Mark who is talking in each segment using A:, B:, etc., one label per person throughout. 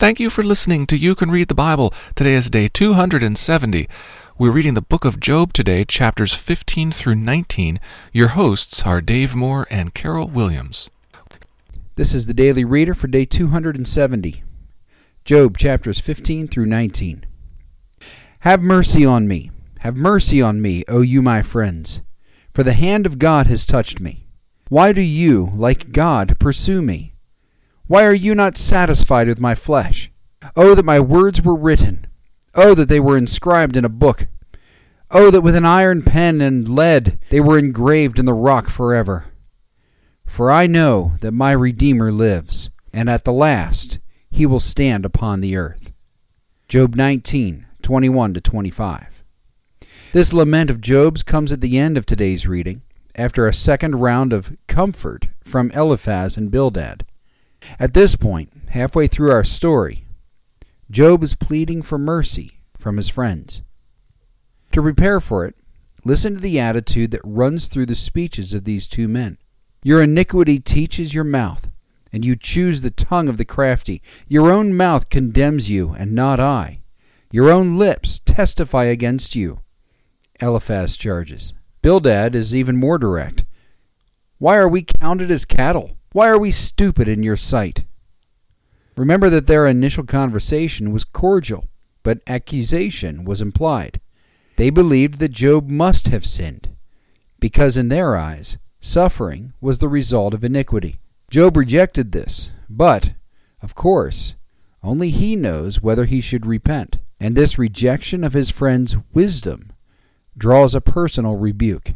A: Thank you for listening to You Can Read the Bible. Today is day 270. We're reading the book of Job today, chapters 15 through 19. Your hosts are Dave Moore and Carol Williams.
B: This is the Daily Reader for day 270. Job chapters 15 through 19. Have mercy on me. Have mercy on me, O you my friends, for the hand of God has touched me. Why do you, like God, pursue me? Why are you not satisfied with my flesh? Oh, that my words were written! Oh, that they were inscribed in a book! Oh, that with an iron pen and lead they were engraved in the rock forever! For I know that my Redeemer lives, and at the last he will stand upon the earth. Job 19, 21 to 25. This lament of Job's comes at the end of today's reading, after a second round of comfort from Eliphaz and Bildad. At this point, halfway through our story, Job is pleading for mercy from his friends. To prepare for it, listen to the attitude that runs through the speeches of these two men. Your iniquity teaches your mouth, and you choose the tongue of the crafty. Your own mouth condemns you, and not I. Your own lips testify against you. Eliphaz charges. Bildad is even more direct. Why are we counted as cattle? Why are we stupid in your sight? Remember that their initial conversation was cordial, but accusation was implied. They believed that Job must have sinned, because in their eyes, suffering was the result of iniquity. Job rejected this, but, of course, only he knows whether he should repent, and this rejection of his friend's wisdom draws a personal rebuke.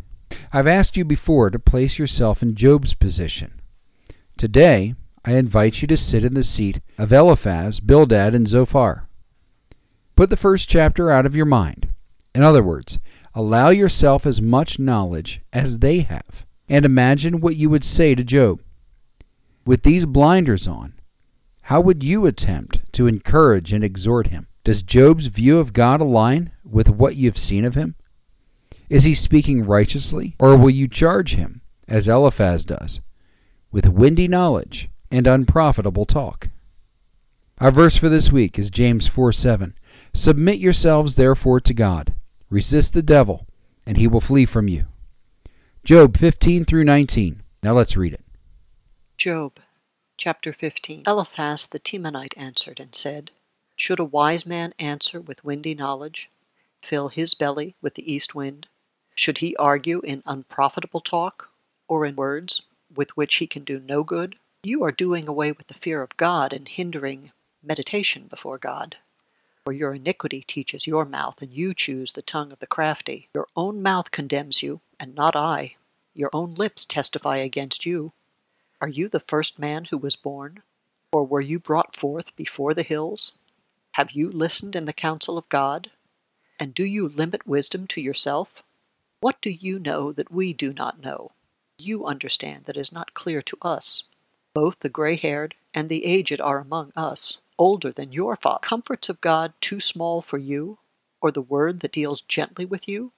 B: I've asked you before to place yourself in Job's position. Today, I invite you to sit in the seat of Eliphaz, Bildad, and Zophar. Put the first chapter out of your mind. In other words, allow yourself as much knowledge as they have, and imagine what you would say to Job. With these blinders on, how would you attempt to encourage and exhort him? Does Job's view of God align with what you've seen of him? Is he speaking righteously, or will you charge him, as Eliphaz does, with windy knowledge and unprofitable talk. Our verse for this week is James 4 7. Submit yourselves therefore to God. Resist the devil, and he will flee from you. Job 15 through 19. Now let's read it.
C: Job chapter 15. Eliphaz the Temanite answered and said, Should a wise man answer with windy knowledge, fill his belly with the east wind? Should he argue in unprofitable talk, or in words with which he can do no good, you are doing away with the fear of God and hindering meditation before God. For your iniquity teaches your mouth, and you choose the tongue of the crafty. Your own mouth condemns you, and not I. Your own lips testify against you. Are you the first man who was born? Or were you brought forth before the hills? Have you listened in the counsel of God? And do you limit wisdom to yourself? What do you know that we do not know? You understand that is not clear to us. Both the gray haired and the aged are among us, older than your father. Comforts of God too small for you, or the word that deals gently with you?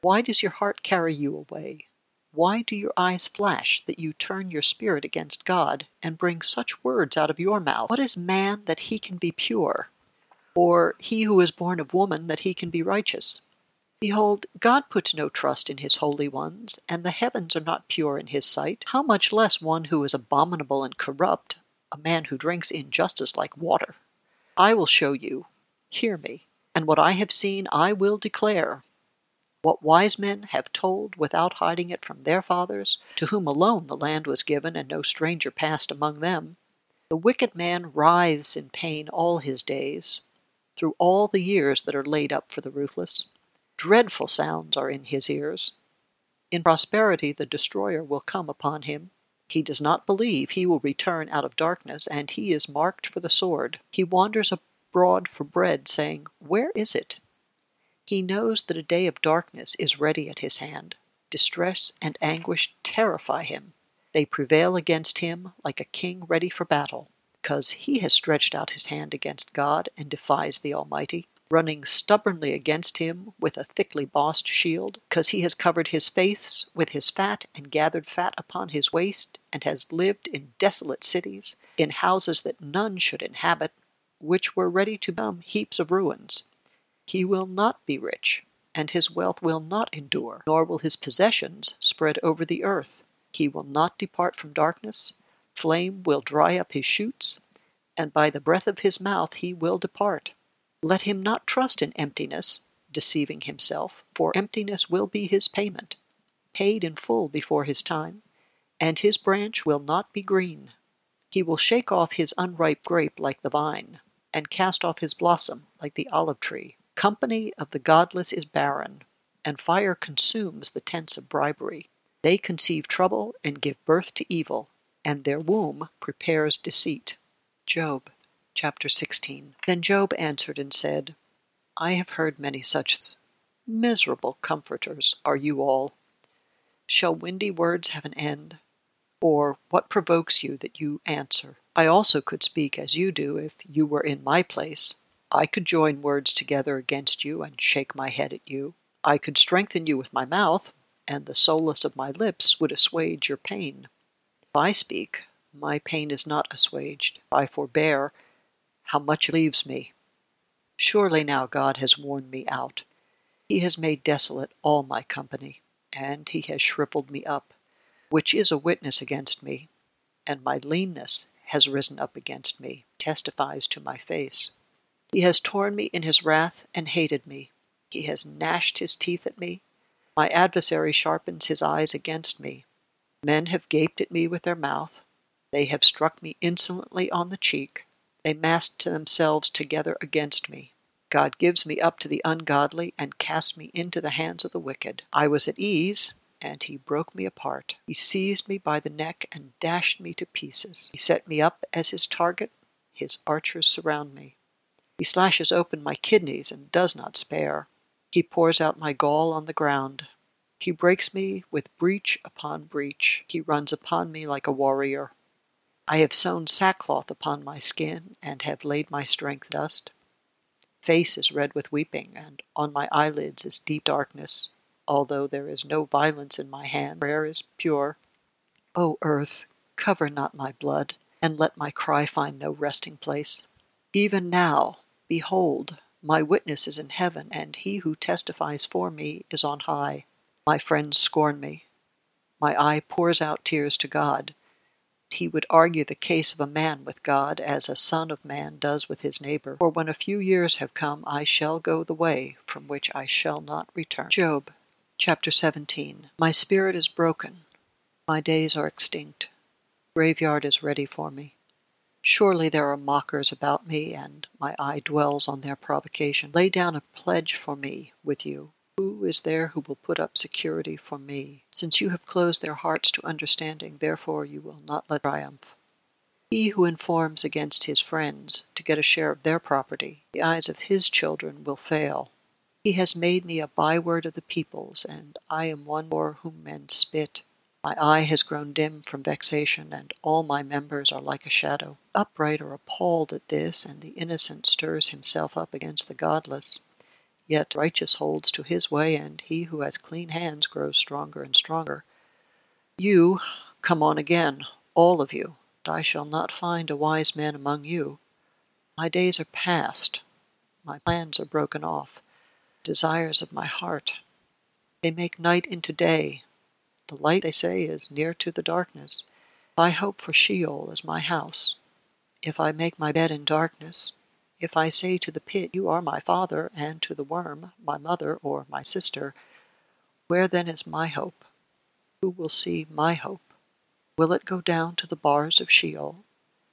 C: Why does your heart carry you away? Why do your eyes flash that you turn your spirit against God and bring such words out of your mouth? What is man that he can be pure? Or he who is born of woman that he can be righteous? Behold, God puts no trust in his holy ones, and the heavens are not pure in his sight. How much less one who is abominable and corrupt, a man who drinks injustice like water? I will show you, hear me, and what I have seen I will declare. What wise men have told without hiding it from their fathers, to whom alone the land was given, and no stranger passed among them. The wicked man writhes in pain all his days, through all the years that are laid up for the ruthless. Dreadful sounds are in his ears. In prosperity the destroyer will come upon him. He does not believe he will return out of darkness, and he is marked for the sword. He wanders abroad for bread, saying, Where is it? He knows that a day of darkness is ready at his hand. Distress and anguish terrify him. They prevail against him like a king ready for battle, because he has stretched out his hand against God and defies the Almighty running stubbornly against him with a thickly bossed shield, because he has covered his face with his fat and gathered fat upon his waist, and has lived in desolate cities, in houses that none should inhabit, which were ready to become heaps of ruins. He will not be rich, and his wealth will not endure, nor will his possessions spread over the earth. He will not depart from darkness, flame will dry up his shoots, and by the breath of his mouth he will depart. Let him not trust in emptiness, deceiving himself, for emptiness will be his payment, paid in full before his time, and his branch will not be green. He will shake off his unripe grape like the vine, and cast off his blossom like the olive tree. Company of the godless is barren, and fire consumes the tents of bribery. They conceive trouble and give birth to evil, and their womb prepares deceit. Job chapter 16. Then Job answered and said, I have heard many such miserable comforters are you all. Shall windy words have an end? Or what provokes you that you answer? I also could speak as you do if you were in my place. I could join words together against you and shake my head at you. I could strengthen you with my mouth, and the solace of my lips would assuage your pain. If I speak, my pain is not assuaged. If I forbear, how much leaves me. Surely now God has worn me out. He has made desolate all my company, and he has shriveled me up, which is a witness against me, and my leanness has risen up against me, testifies to my face. He has torn me in his wrath and hated me. He has gnashed his teeth at me. My adversary sharpens his eyes against me. Men have gaped at me with their mouth. They have struck me insolently on the cheek. They massed themselves together against me. God gives me up to the ungodly and casts me into the hands of the wicked. I was at ease, and he broke me apart. He seized me by the neck and dashed me to pieces. He set me up as his target. His archers surround me. He slashes open my kidneys and does not spare. He pours out my gall on the ground. He breaks me with breach upon breach. He runs upon me like a warrior. I have sewn sackcloth upon my skin, and have laid my strength dust. Face is red with weeping, and on my eyelids is deep darkness. Although there is no violence in my hand, prayer is pure. O earth, cover not my blood, and let my cry find no resting place. Even now, Behold, my witness is in heaven, and he who testifies for me is on high. My friends scorn me. My eye pours out tears to God. He would argue the case of a man with God as a son of man does with his neighbor. For when a few years have come, I shall go the way from which I shall not return. Job chapter 17. My spirit is broken. My days are extinct. Graveyard is ready for me. Surely there are mockers about me, and my eye dwells on their provocation. Lay down a pledge for me with you. Who is there who will put up security for me? Since you have closed their hearts to understanding, therefore you will not let triumph. He who informs against his friends to get a share of their property, the eyes of his children will fail. He has made me a byword of the peoples, and I am one for whom men spit. My eye has grown dim from vexation, and all my members are like a shadow. Upright are appalled at this, and the innocent stirs himself up against the godless. Yet righteous holds to his way, and he who has clean hands grows stronger and stronger. You, come on again, all of you, I shall not find a wise man among you. My days are past, my plans are broken off, desires of my heart. They make night into day, the light, they say, is near to the darkness. I hope for Sheol as my house. If I make my bed in darkness, if I say to the pit, You are my father, and to the worm, My mother or my sister, where then is my hope? Who will see my hope? Will it go down to the bars of Sheol?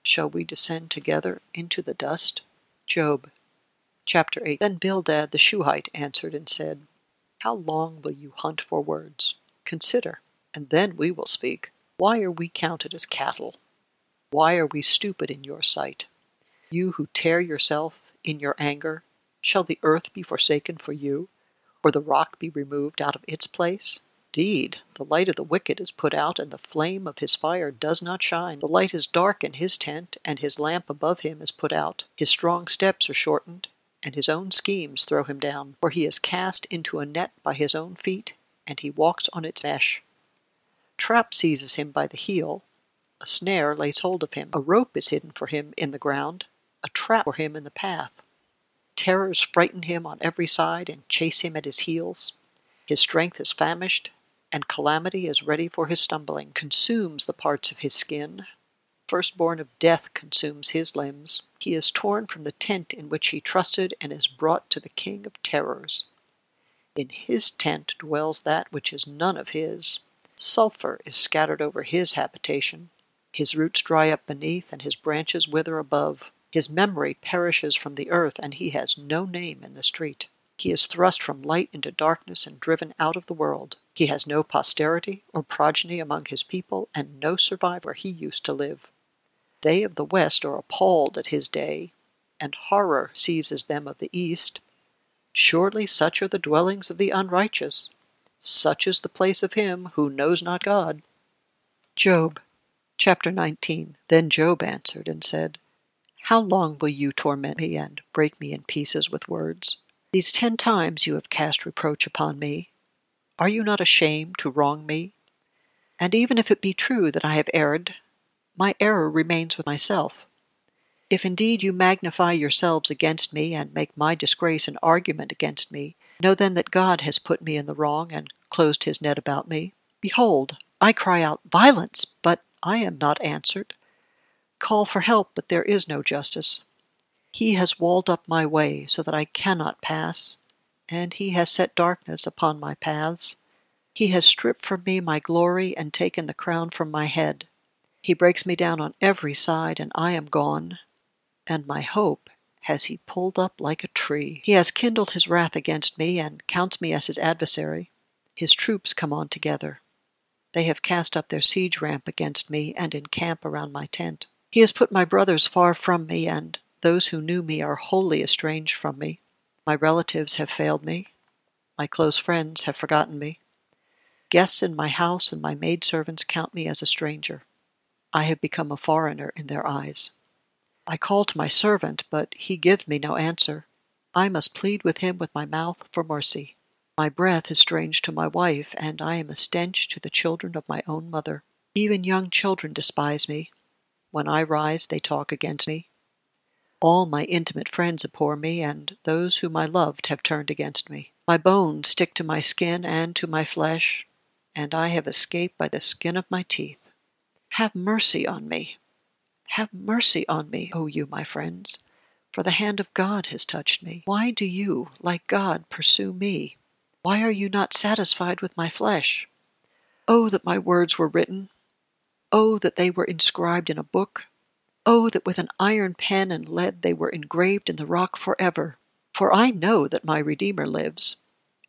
C: Shall we descend together into the dust? Job chapter 8. Then Bildad the Shuhite answered and said, How long will you hunt for words? Consider and then we will speak. Why are we counted as cattle? Why are we stupid in your sight? You who tear yourself in your anger, shall the earth be forsaken for you, or the rock be removed out of its place? Indeed, the light of the wicked is put out, and the flame of his fire does not shine. The light is dark in his tent, and his lamp above him is put out. His strong steps are shortened, and his own schemes throw him down. For he is cast into a net by his own feet, and he walks on its mesh trap seizes him by the heel, a snare lays hold of him, a rope is hidden for him in the ground, a trap for him in the path. Terrors frighten him on every side and chase him at his heels. His strength is famished, and calamity is ready for his stumbling, consumes the parts of his skin. Firstborn of death consumes his limbs. He is torn from the tent in which he trusted and is brought to the king of terrors. In his tent dwells that which is none of his. Sulphur is scattered over his habitation. His roots dry up beneath, and his branches wither above. His memory perishes from the earth, and he has no name in the street. He is thrust from light into darkness and driven out of the world. He has no posterity or progeny among his people, and no survivor he used to live. They of the West are appalled at his day, and horror seizes them of the East. Surely such are the dwellings of the unrighteous. Such is the place of him who knows not God. Job chapter 19. Then Job answered and said, How long will you torment me and break me in pieces with words? These ten times you have cast reproach upon me. Are you not ashamed to wrong me? And even if it be true that I have erred, my error remains with myself. If indeed you magnify yourselves against me and make my disgrace an argument against me, know then that God has put me in the wrong and closed his net about me. Behold, I cry out, Violence! But I am not answered. Call for help, but there is no justice. He has walled up my way so that I cannot pass, and he has set darkness upon my paths. He has stripped from me my glory and taken the crown from my head. He breaks me down on every side, and I am gone. And my hope has he pulled up like a tree. He has kindled his wrath against me, and counts me as his adversary. His troops come on together. They have cast up their siege ramp against me, and encamp around my tent. He has put my brothers far from me, and those who knew me are wholly estranged from me. My relatives have failed me. My close friends have forgotten me. Guests in my house and my maidservants count me as a stranger. I have become a foreigner in their eyes. I call to my servant, but he gives me no answer. I must plead with him with my mouth for mercy. My breath is strange to my wife, and I am a stench to the children of my own mother. Even young children despise me. When I rise, they talk against me. All my intimate friends abhor me, and those whom I loved have turned against me. My bones stick to my skin and to my flesh, and I have escaped by the skin of my teeth. Have mercy on me. Have mercy on me, O you, my friends, for the hand of God has touched me. Why do you, like God, pursue me? Why are you not satisfied with my flesh? Oh, that my words were written! Oh, that they were inscribed in a book! Oh, that with an iron pen and lead they were engraved in the rock forever! For I know that my Redeemer lives,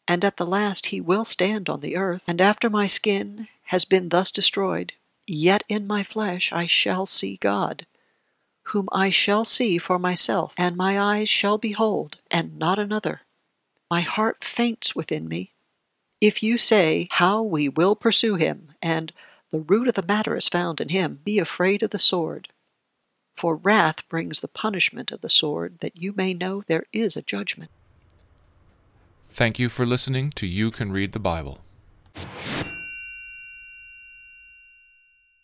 C: and at the last he will stand on the earth, and after my skin has been thus destroyed, Yet in my flesh I shall see God, whom I shall see for myself, and my eyes shall behold, and not another. My heart faints within me. If you say, How we will pursue him, and the root of the matter is found in him, be afraid of the sword. For wrath brings the punishment of the sword, that you may know there is a judgment.
A: Thank you for listening to You Can Read the Bible.